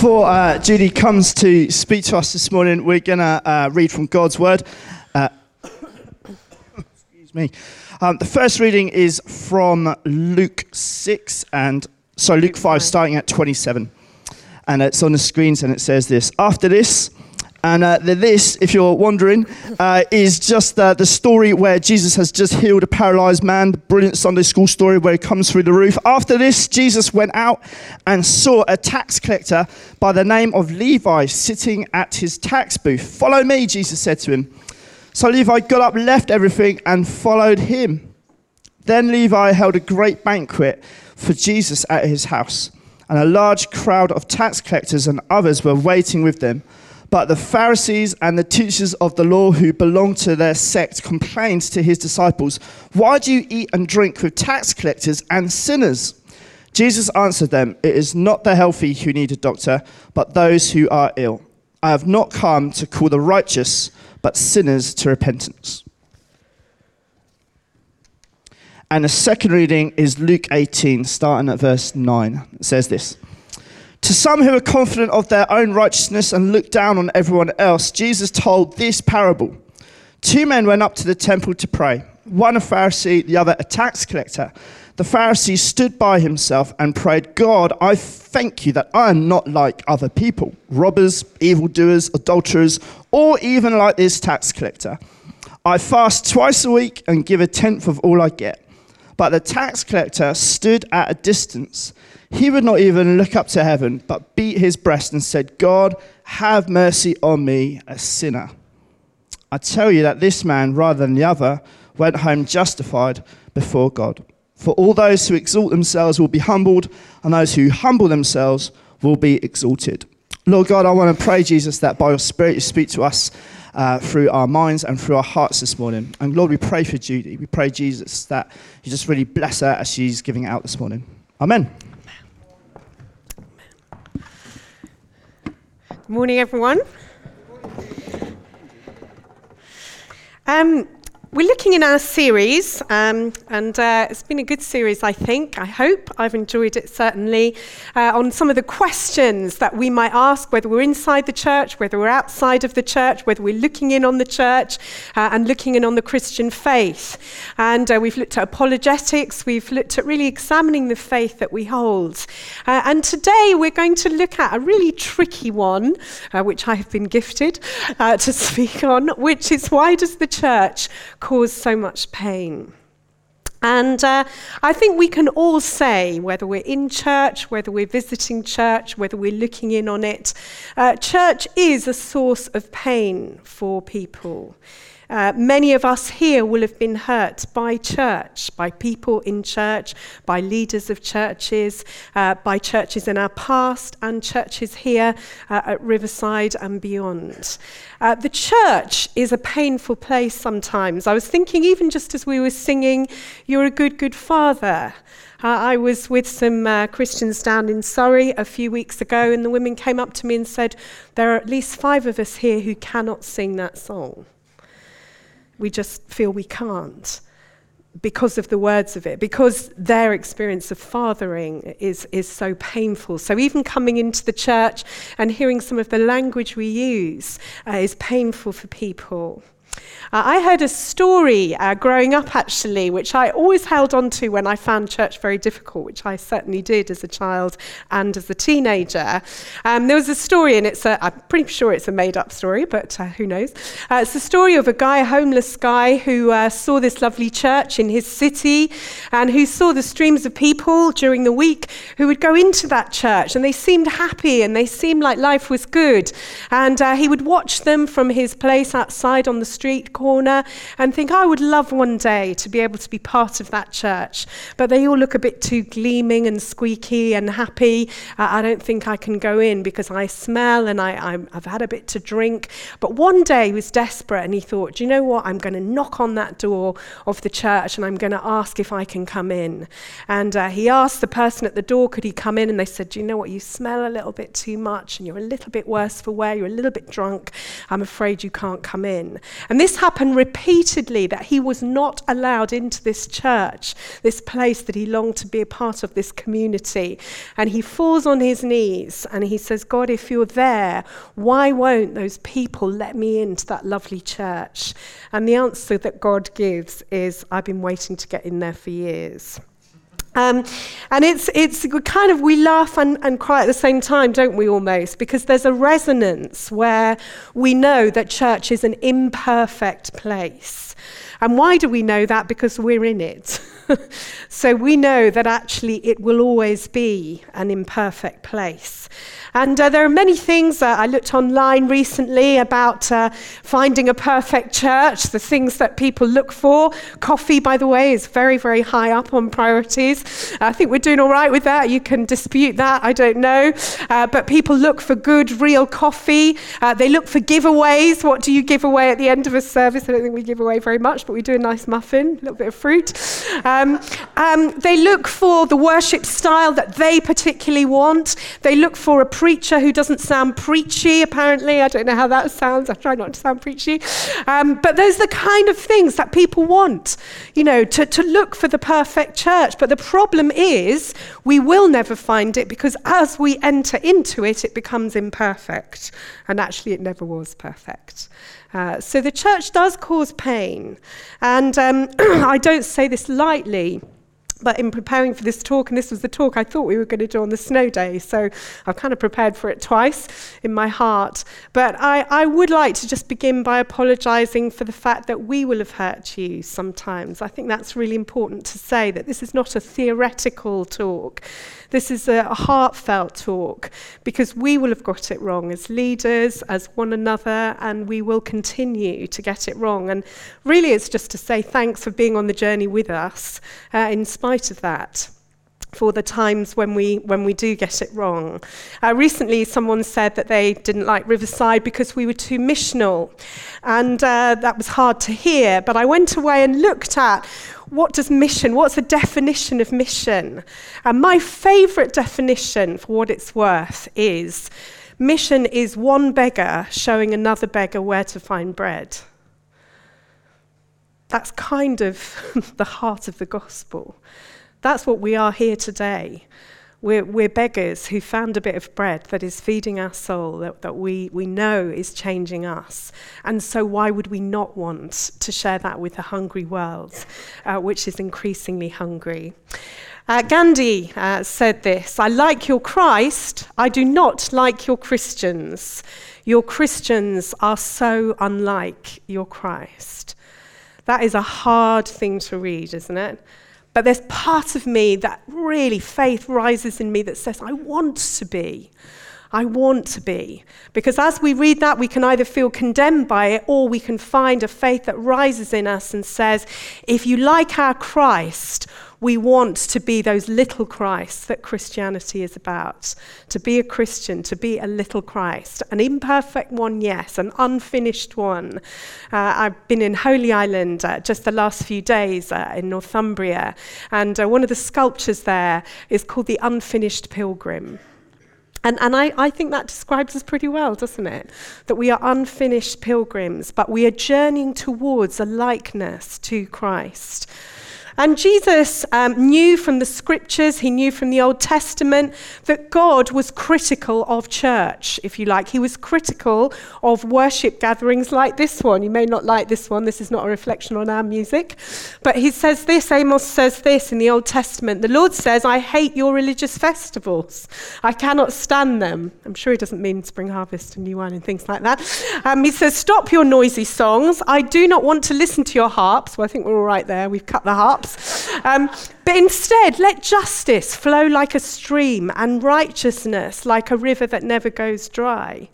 before uh, Judy comes to speak to us this morning, we're going to uh, read from God's Word. Uh, excuse me. Um, the first reading is from Luke 6 and so Luke 5, starting at 27. And it's on the screens and it says this After this, and uh, this, if you're wondering, uh, is just uh, the story where Jesus has just healed a paralyzed man, the brilliant Sunday school story where he comes through the roof. After this, Jesus went out and saw a tax collector by the name of Levi sitting at his tax booth. Follow me, Jesus said to him. So Levi got up, left everything, and followed him. Then Levi held a great banquet for Jesus at his house, and a large crowd of tax collectors and others were waiting with them. But the Pharisees and the teachers of the law who belonged to their sect complained to his disciples, Why do you eat and drink with tax collectors and sinners? Jesus answered them, It is not the healthy who need a doctor, but those who are ill. I have not come to call the righteous, but sinners to repentance. And the second reading is Luke 18, starting at verse 9. It says this. To some who are confident of their own righteousness and look down on everyone else, Jesus told this parable. Two men went up to the temple to pray, one a Pharisee, the other a tax collector. The Pharisee stood by himself and prayed, God, I thank you that I am not like other people, robbers, evildoers, adulterers, or even like this tax collector. I fast twice a week and give a tenth of all I get. But the tax collector stood at a distance he would not even look up to heaven, but beat his breast and said, God, have mercy on me, a sinner. I tell you that this man, rather than the other, went home justified before God. For all those who exalt themselves will be humbled, and those who humble themselves will be exalted. Lord God, I want to pray, Jesus, that by your Spirit you speak to us uh, through our minds and through our hearts this morning. And Lord, we pray for Judy. We pray, Jesus, that you just really bless her as she's giving out this morning. Amen. Good Morning, everyone. Um, we're looking in our series, um, and uh, it's been a good series, I think. I hope. I've enjoyed it certainly. Uh, on some of the questions that we might ask, whether we're inside the church, whether we're outside of the church, whether we're looking in on the church uh, and looking in on the Christian faith. And uh, we've looked at apologetics, we've looked at really examining the faith that we hold. Uh, and today we're going to look at a really tricky one, uh, which I have been gifted to speak on, which is why does the church cause so much pain. And uh, I think we can all say, whether we're in church, whether we're visiting church, whether we're looking in on it, uh, church is a source of pain for people. Uh, many of us here will have been hurt by church, by people in church, by leaders of churches, uh, by churches in our past and churches here uh, at Riverside and beyond. Uh, the church is a painful place sometimes. I was thinking, even just as we were singing, You're a Good, Good Father. Uh, I was with some uh, Christians down in Surrey a few weeks ago, and the women came up to me and said, There are at least five of us here who cannot sing that song we just feel we can't because of the words of it, because their experience of fathering is, is so painful. So, even coming into the church and hearing some of the language we use uh, is painful for people. Uh, I heard a story uh, growing up, actually, which I always held on to when I found church very difficult, which I certainly did as a child and as a teenager. Um, there was a story, and it's a, I'm pretty sure it's a made up story, but uh, who knows? Uh, it's the story of a guy, a homeless guy, who uh, saw this lovely church in his city and who saw the streams of people during the week who would go into that church, and they seemed happy and they seemed like life was good. And uh, he would watch them from his place outside on the street corner and think, I would love one day to be able to be part of that church. But they all look a bit too gleaming and squeaky and happy. Uh, I don't think I can go in because I smell and i have had a bit to drink. But one day he was desperate and he thought, Do you know what? I'm going to knock on that door of the church and I'm going to ask if I can come in. And uh, he asked the person at the door, Could he come in? And they said, Do you know what? You smell a little bit too much and you're a little bit worse for wear. You're a little bit drunk. I'm afraid you can't come in. And this happened repeatedly that he was not allowed into this church, this place that he longed to be a part of, this community. And he falls on his knees and he says, God, if you're there, why won't those people let me into that lovely church? And the answer that God gives is, I've been waiting to get in there for years. Um, and it's, it's kind of, we laugh and, and cry at the same time, don't we, almost? Because there's a resonance where we know that church is an imperfect place. And why do we know that? Because we're in it. so we know that actually it will always be an imperfect place. And uh, there are many things. I looked online recently about uh, finding a perfect church, the things that people look for. Coffee, by the way, is very, very high up on priorities. I think we're doing all right with that. You can dispute that, I don't know. Uh, but people look for good, real coffee. Uh, they look for giveaways. What do you give away at the end of a service? I don't think we give away very much, but we do a nice muffin, a little bit of fruit. Um, um, they look for the worship style that they particularly want. They look for a preacher who doesn't sound preachy, apparently. I don't know how that sounds. I try not to sound preachy. Um, but those are the kind of things that people want, you know, to, to look for the perfect church. But the problem is, we will never find it because as we enter into it, it becomes imperfect. And actually, it never was perfect. Uh, so the church does cause pain. And um, I don't say this lightly. But in preparing for this talk, and this was the talk I thought we were going to do on the snow day, so I've kind of prepared for it twice in my heart. But I, I would like to just begin by apologizing for the fact that we will have hurt you sometimes. I think that's really important to say that this is not a theoretical talk. This is a, a heartfelt talk because we will have got it wrong as leaders, as one another, and we will continue to get it wrong. And really, it's just to say thanks for being on the journey with us uh, in spite of that for the times when we when we do get it wrong. Uh, recently, someone said that they didn't like Riverside because we were too missional, and uh, that was hard to hear. But I went away and looked at what does mission, what's the definition of mission? And my favourite definition, for what it's worth, is mission is one beggar showing another beggar where to find bread. That's kind of the heart of the gospel. That's what we are here today. We're, we're beggars who found a bit of bread that is feeding our soul, that, that we, we know is changing us. And so, why would we not want to share that with a hungry world, uh, which is increasingly hungry? Uh, Gandhi uh, said this I like your Christ, I do not like your Christians. Your Christians are so unlike your Christ. That is a hard thing to read, isn't it? But there's part of me that really faith rises in me that says, I want to be. I want to be. Because as we read that, we can either feel condemned by it or we can find a faith that rises in us and says, if you like our Christ, we want to be those little Christs that Christianity is about. To be a Christian, to be a little Christ. An imperfect one, yes, an unfinished one. Uh, I've been in Holy Island uh, just the last few days uh, in Northumbria, and uh, one of the sculptures there is called the Unfinished Pilgrim. And, and I, I think that describes us pretty well, doesn't it? That we are unfinished pilgrims, but we are journeying towards a likeness to Christ. And Jesus um, knew from the scriptures, he knew from the Old Testament, that God was critical of church, if you like. He was critical of worship gatherings like this one. You may not like this one, this is not a reflection on our music. But he says this, Amos says this in the Old Testament The Lord says, I hate your religious festivals. I cannot stand them. I'm sure he doesn't mean spring harvest and new wine and things like that. Um, he says, Stop your noisy songs. I do not want to listen to your harps. Well, I think we're all right there. We've cut the harps. Um, but instead, let justice flow like a stream and righteousness like a river that never goes dry.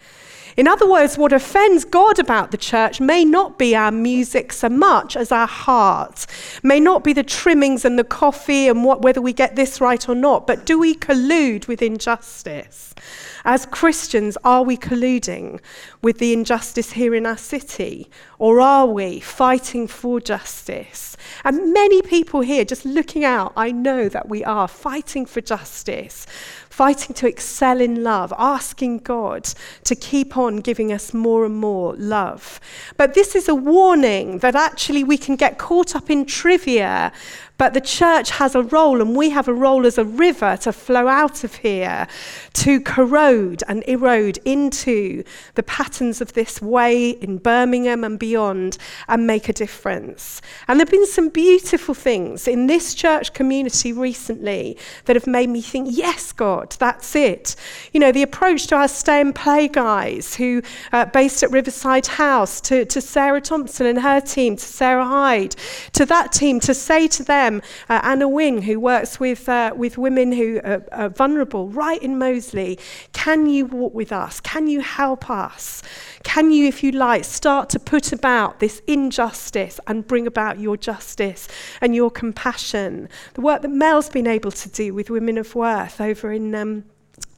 In other words, what offends God about the church may not be our music so much as our heart, may not be the trimmings and the coffee and what, whether we get this right or not, but do we collude with injustice? As Christians, are we colluding with the injustice here in our city? Or are we fighting for justice? And many people here, just looking out, I know that we are fighting for justice fighting to excel in love, asking God to keep on giving us more and more love. But this is a warning that actually we can get caught up in trivia but the church has a role, and we have a role as a river to flow out of here, to corrode and erode into the patterns of this way in Birmingham and beyond and make a difference. And there have been some beautiful things in this church community recently that have made me think, yes, God, that's it. You know, the approach to our stay and play guys who are based at Riverside House, to, to Sarah Thompson and her team, to Sarah Hyde, to that team, to say to them, them. Uh, Anna Wing, who works with, uh, with women who are, are vulnerable right in Moseley. Can you walk with us? Can you help us? Can you, if you like, start to put about this injustice and bring about your justice and your compassion? The work that Mel's been able to do with Women of Worth over in. Um,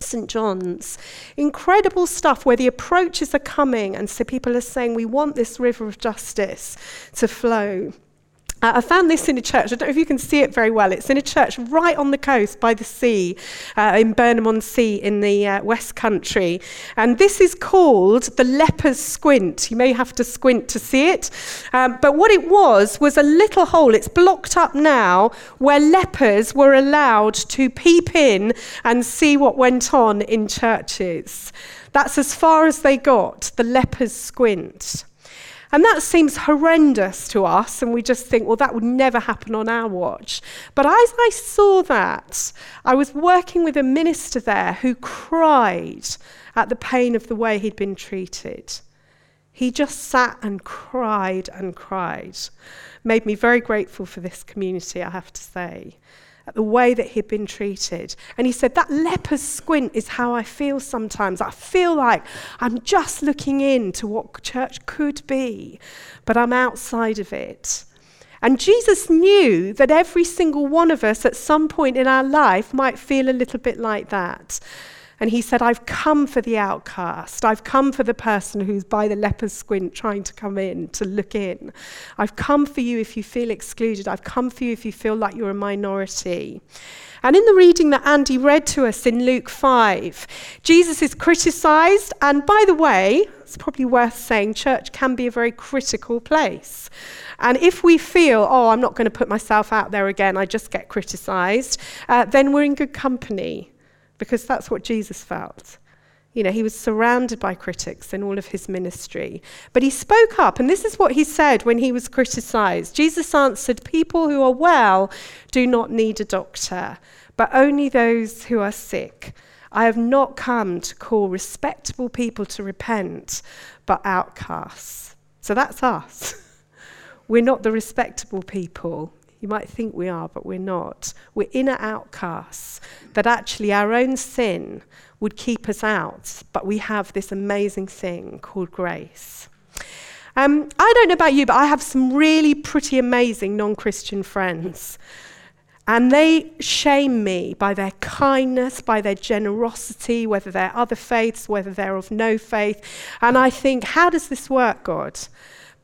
St. John's. Incredible stuff where the approaches are coming, and so people are saying, We want this river of justice to flow. Uh, I found this in a church. I don't know if you can see it very well. It's in a church right on the coast by the sea, uh, in Burnham on Sea in the uh, West Country. And this is called the Leper's Squint. You may have to squint to see it. Um, but what it was was a little hole. It's blocked up now where lepers were allowed to peep in and see what went on in churches. That's as far as they got, the Leper's Squint. And that seems horrendous to us, and we just think, well, that would never happen on our watch. But as I saw that, I was working with a minister there who cried at the pain of the way he'd been treated. He just sat and cried and cried. Made me very grateful for this community, I have to say at the way that he'd been treated. And he said, That leper's squint is how I feel sometimes. I feel like I'm just looking in to what church could be, but I'm outside of it. And Jesus knew that every single one of us at some point in our life might feel a little bit like that. And he said, I've come for the outcast. I've come for the person who's by the leper's squint trying to come in, to look in. I've come for you if you feel excluded. I've come for you if you feel like you're a minority. And in the reading that Andy read to us in Luke 5, Jesus is criticized. And by the way, it's probably worth saying church can be a very critical place. And if we feel, oh, I'm not going to put myself out there again, I just get criticized, uh, then we're in good company because that's what Jesus felt. You know, he was surrounded by critics in all of his ministry. But he spoke up, and this is what he said when he was criticized. Jesus answered, People who are well do not need a doctor, but only those who are sick. I have not come to call respectable people to repent, but outcasts. So that's us. We're not the respectable people. You might think we are, but we're not. We're inner outcasts, that actually our own sin would keep us out, but we have this amazing thing called grace. Um, I don't know about you, but I have some really pretty amazing non Christian friends. And they shame me by their kindness, by their generosity, whether they're other faiths, whether they're of no faith. And I think, how does this work, God?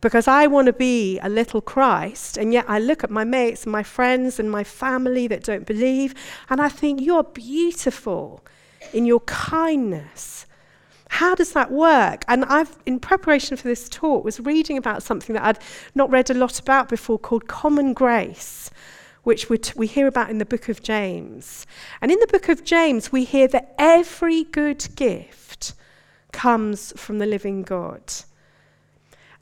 Because I want to be a little Christ, and yet I look at my mates and my friends and my family that don't believe, and I think, you're beautiful in your kindness. How does that work? And I've, in preparation for this talk, was reading about something that I'd not read a lot about before called common grace, which we hear about in the book of James. And in the book of James, we hear that every good gift comes from the living God.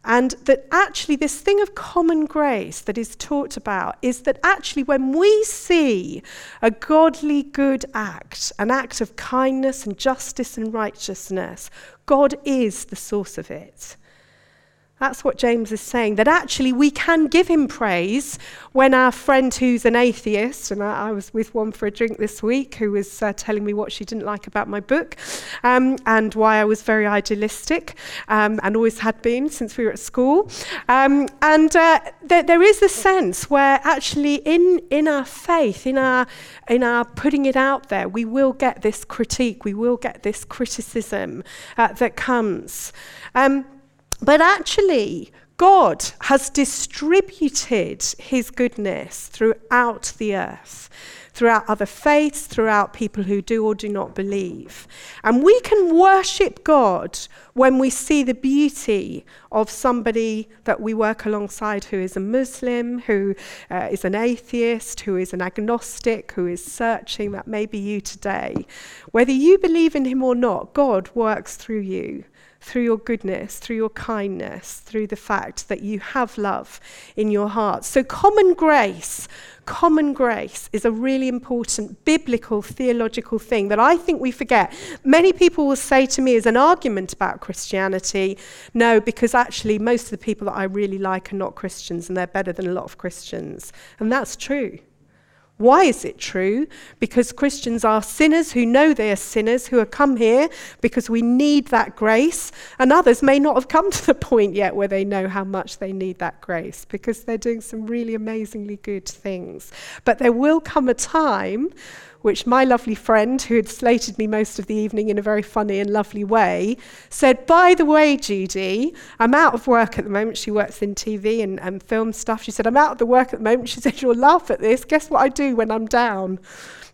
And that actually, this thing of common grace that is talked about is that actually, when we see a godly good act, an act of kindness and justice and righteousness, God is the source of it. That's what James is saying, that actually we can give him praise when our friend who's an atheist, and I, I was with one for a drink this week who was uh, telling me what she didn't like about my book um, and why I was very idealistic um, and always had been since we were at school. Um, and uh, th- there is a sense where actually in, in our faith, in our, in our putting it out there, we will get this critique, we will get this criticism uh, that comes. Um, but actually, God has distributed his goodness throughout the earth throughout other faiths, throughout people who do or do not believe. And we can worship God when we see the beauty of somebody that we work alongside who is a Muslim, who uh, is an atheist, who is an agnostic, who is searching. That may be you today. Whether you believe in him or not, God works through you through your goodness, through your kindness, through the fact that you have love in your heart. So, common grace, common grace is a really important biblical, theological thing that I think we forget. Many people will say to me as an argument about Christianity, no, because actually most of the people that I really like are not Christians and they're better than a lot of Christians. And that's true. Why is it true? Because Christians are sinners who know they are sinners, who have come here because we need that grace, and others may not have come to the point yet where they know how much they need that grace because they're doing some really amazingly good things. But there will come a time which my lovely friend, who had slated me most of the evening in a very funny and lovely way, said, By the way, Judy, I'm out of work at the moment. She works in TV and, and film stuff. She said, I'm out of the work at the moment. She said, You'll laugh at this. Guess what I do when I'm down?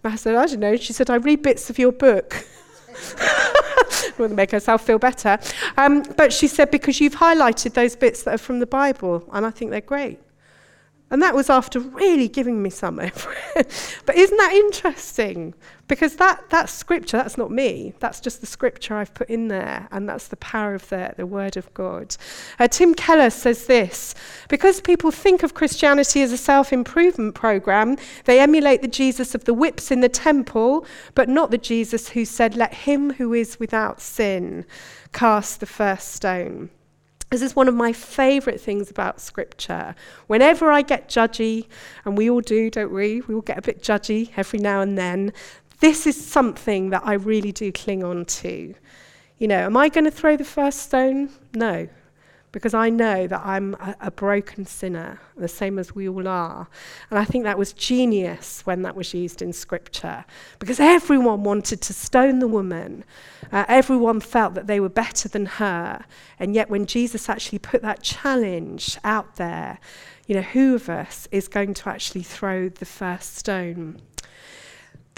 I said, I don't know. She said, I read bits of your book. Wouldn't make herself feel better. Um, but she said, because you've highlighted those bits that are from the Bible, and I think they're great. And that was after really giving me some but isn't that interesting? Because that, that scripture, that's not me. That's just the scripture I've put in there. And that's the power of the, the Word of God. Uh, Tim Keller says this Because people think of Christianity as a self improvement program, they emulate the Jesus of the whips in the temple, but not the Jesus who said, Let him who is without sin cast the first stone. This is one of my favourite things about Scripture. Whenever I get judgy, and we all do, don't we? We all get a bit judgy every now and then. This is something that I really do cling on to. You know, am I going to throw the first stone? No because I know that I'm a, a, broken sinner, the same as we all are. And I think that was genius when that was used in Scripture, because everyone wanted to stone the woman. Uh, everyone felt that they were better than her. And yet, when Jesus actually put that challenge out there, you know, who of us is going to actually throw the first stone?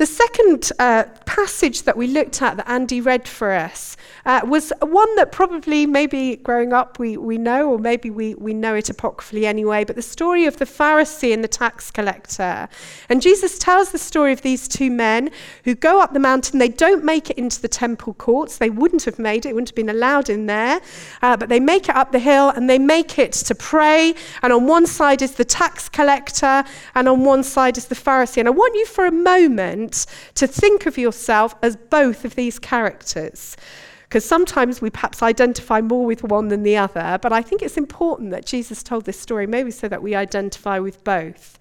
The second uh, passage that we looked at that Andy read for us uh, was one that probably maybe growing up we, we know, or maybe we, we know it apocryphally anyway, but the story of the Pharisee and the tax collector. And Jesus tells the story of these two men who go up the mountain. They don't make it into the temple courts. They wouldn't have made it, it wouldn't have been allowed in there. Uh, but they make it up the hill and they make it to pray. And on one side is the tax collector, and on one side is the Pharisee. And I want you for a moment to think of yourself as both of these characters. Because sometimes we perhaps identify more with one than the other, but I think it's important that Jesus told this story, maybe so that we identify with both.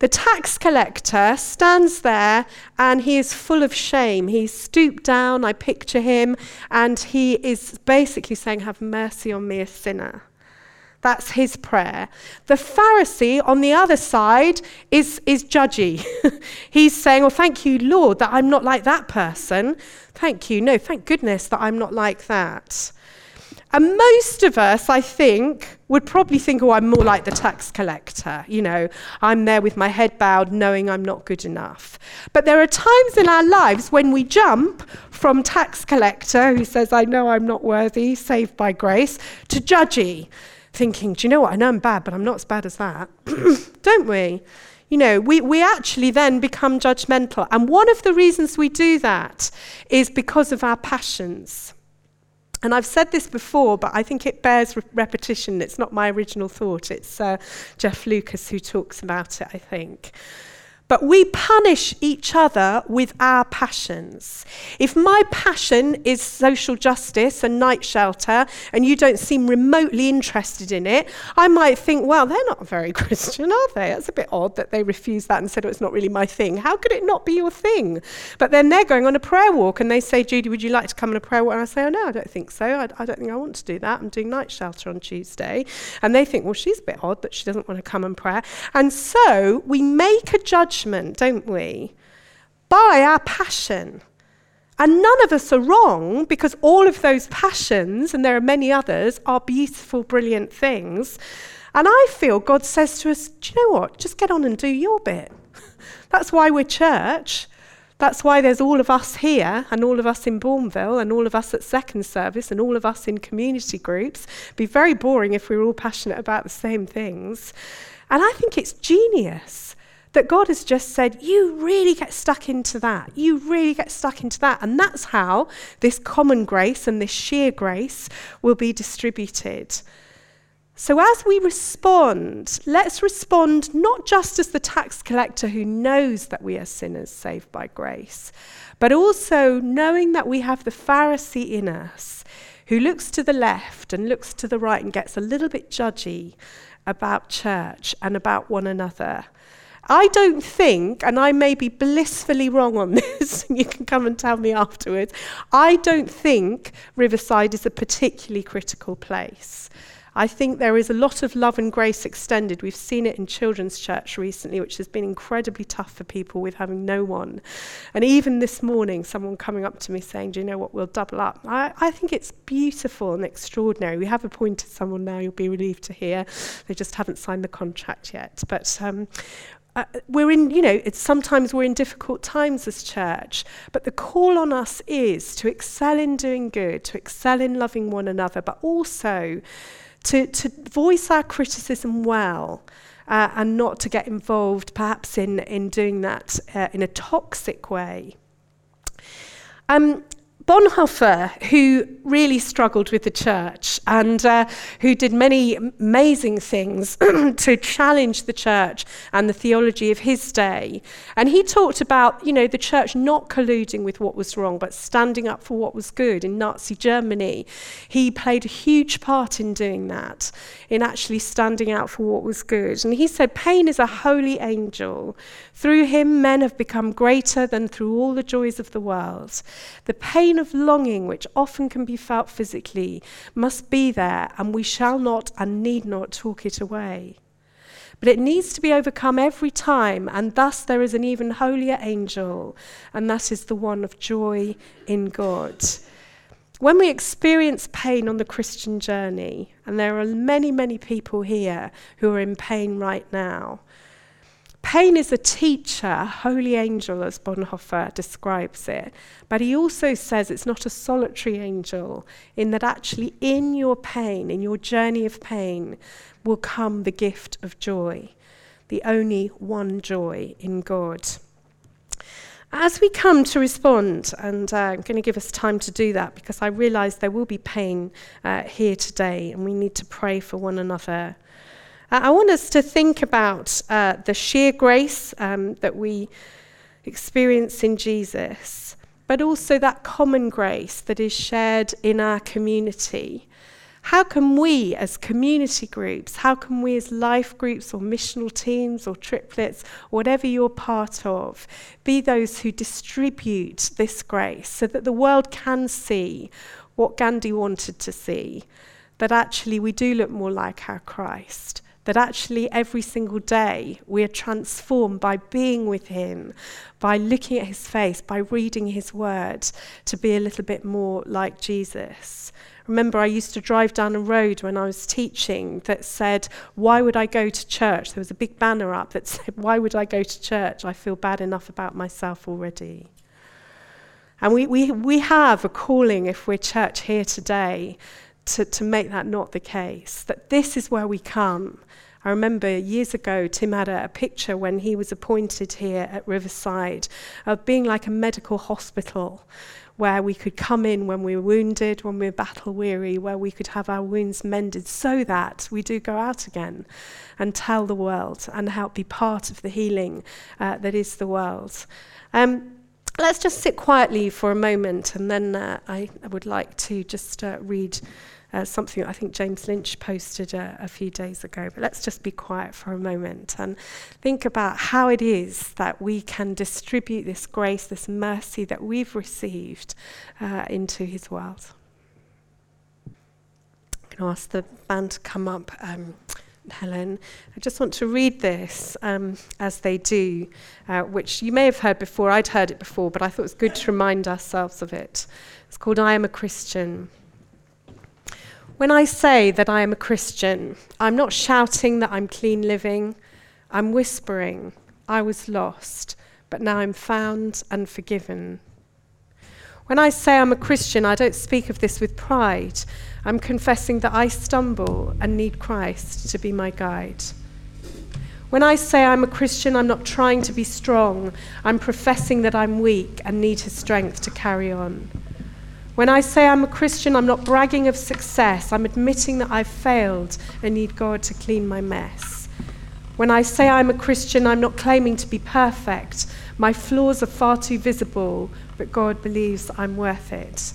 The tax collector stands there and he is full of shame. He's stooped down, I picture him, and he is basically saying, Have mercy on me, a sinner. That's his prayer. The Pharisee on the other side is, is judgy. He's saying, Well, thank you, Lord, that I'm not like that person. Thank you. No, thank goodness that I'm not like that. And most of us, I think, would probably think, oh, I'm more like the tax collector. You know, I'm there with my head bowed, knowing I'm not good enough. But there are times in our lives when we jump from tax collector, who says, I know I'm not worthy, saved by grace, to judgy thinking, do you know what? I know I'm bad, but I'm not as bad as that. Don't we? You know, we, we actually then become judgmental. And one of the reasons we do that is because of our passions. And I've said this before, but I think it bears re- repetition. It's not my original thought. It's uh, Jeff Lucas who talks about it, I think. But we punish each other with our passions. If my passion is social justice and night shelter, and you don't seem remotely interested in it, I might think, well, they're not very Christian, are they? It's a bit odd that they refused that and said, oh, it's not really my thing. How could it not be your thing? But then they're going on a prayer walk and they say, Judy, would you like to come on a prayer walk? And I say, oh, no, I don't think so. I, I don't think I want to do that. I'm doing night shelter on Tuesday. And they think, well, she's a bit odd that she doesn't want to come and pray. And so we make a judgment don't we? By our passion. And none of us are wrong because all of those passions, and there are many others, are beautiful, brilliant things. And I feel God says to us, do you know what? Just get on and do your bit. That's why we're church. That's why there's all of us here, and all of us in Bournville, and all of us at second service, and all of us in community groups. It'd be very boring if we were all passionate about the same things. And I think it's genius that God has just said, you really get stuck into that. You really get stuck into that. And that's how this common grace and this sheer grace will be distributed. So, as we respond, let's respond not just as the tax collector who knows that we are sinners saved by grace, but also knowing that we have the Pharisee in us who looks to the left and looks to the right and gets a little bit judgy about church and about one another. I don't think, and I may be blissfully wrong on this, you can come and tell me afterwards, I don't think Riverside is a particularly critical place. I think there is a lot of love and grace extended. We've seen it in children's church recently, which has been incredibly tough for people with having no one. And even this morning, someone coming up to me saying, Do you know what? We'll double up. I, I think it's beautiful and extraordinary. We have appointed someone now, you'll be relieved to hear. They just haven't signed the contract yet. But um, uh, we're in, you know, it's sometimes we're in difficult times as church, but the call on us is to excel in doing good, to excel in loving one another, but also to, to voice our criticism well uh, and not to get involved perhaps in, in doing that uh, in a toxic way. Um, Bonhoeffer, who really struggled with the church and uh, who did many amazing things to challenge the church and the theology of his day. And he talked about, you know, the church not colluding with what was wrong, but standing up for what was good in Nazi Germany. He played a huge part in doing that, in actually standing out for what was good. And he said, Pain is a holy angel. Through him, men have become greater than through all the joys of the world. The pain of longing, which often can be felt physically, must be there, and we shall not and need not talk it away. But it needs to be overcome every time, and thus there is an even holier angel, and that is the one of joy in God. When we experience pain on the Christian journey, and there are many, many people here who are in pain right now, Pain is a teacher, a holy angel, as Bonhoeffer describes it. But he also says it's not a solitary angel, in that actually in your pain, in your journey of pain, will come the gift of joy, the only one joy in God. As we come to respond, and uh, I'm going to give us time to do that because I realize there will be pain uh, here today, and we need to pray for one another. Uh, I want us to think about uh, the sheer grace um, that we experience in Jesus, but also that common grace that is shared in our community. How can we, as community groups, how can we, as life groups or missional teams or triplets, whatever you're part of, be those who distribute this grace so that the world can see what Gandhi wanted to see? That actually we do look more like our Christ that actually every single day we are transformed by being with Him, by looking at His face, by reading His word to be a little bit more like Jesus. Remember, I used to drive down a road when I was teaching that said, Why would I go to church? There was a big banner up that said, Why would I go to church? I feel bad enough about myself already. And we, we, we have a calling, if we're church here today, to, to make that not the case. That this is where we come I remember years ago, Tim had a, a, picture when he was appointed here at Riverside of being like a medical hospital where we could come in when we were wounded, when we were battle weary, where we could have our wounds mended so that we do go out again and tell the world and help be part of the healing uh, that is the world. Um, let's just sit quietly for a moment and then uh, I, I, would like to just uh, read uh, something I think James Lynch posted a, a, few days ago. But let's just be quiet for a moment and think about how it is that we can distribute this grace, this mercy that we've received uh, into His world. I'm going to ask the band to come up. Um, Helen. I just want to read this um, as they do, uh, which you may have heard before. I'd heard it before, but I thought it was good to remind ourselves of it. It's called I Am a Christian. When I say that I am a Christian, I'm not shouting that I'm clean living. I'm whispering, I was lost, but now I'm found and forgiven. When I say I'm a Christian, I don't speak of this with pride. I'm confessing that I stumble and need Christ to be my guide. When I say I'm a Christian, I'm not trying to be strong. I'm professing that I'm weak and need his strength to carry on. When I say I'm a Christian, I'm not bragging of success. I'm admitting that I've failed and need God to clean my mess. When I say I'm a Christian, I'm not claiming to be perfect. My flaws are far too visible, but God believes I'm worth it.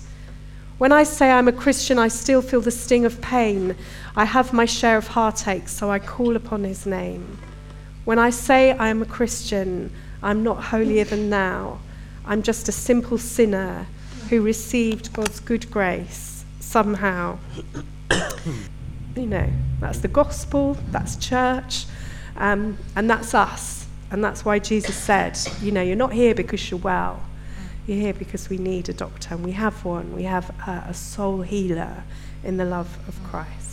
When I say I'm a Christian, I still feel the sting of pain. I have my share of heartache, so I call upon his name. When I say I am a Christian, I'm not holier than thou. I'm just a simple sinner who received God's good grace somehow. you know, that's the gospel, that's church, um, and that's us. And that's why Jesus said, you know, you're not here because you're well. You're here because we need a doctor, and we have one. We have a, a soul healer in the love of Christ.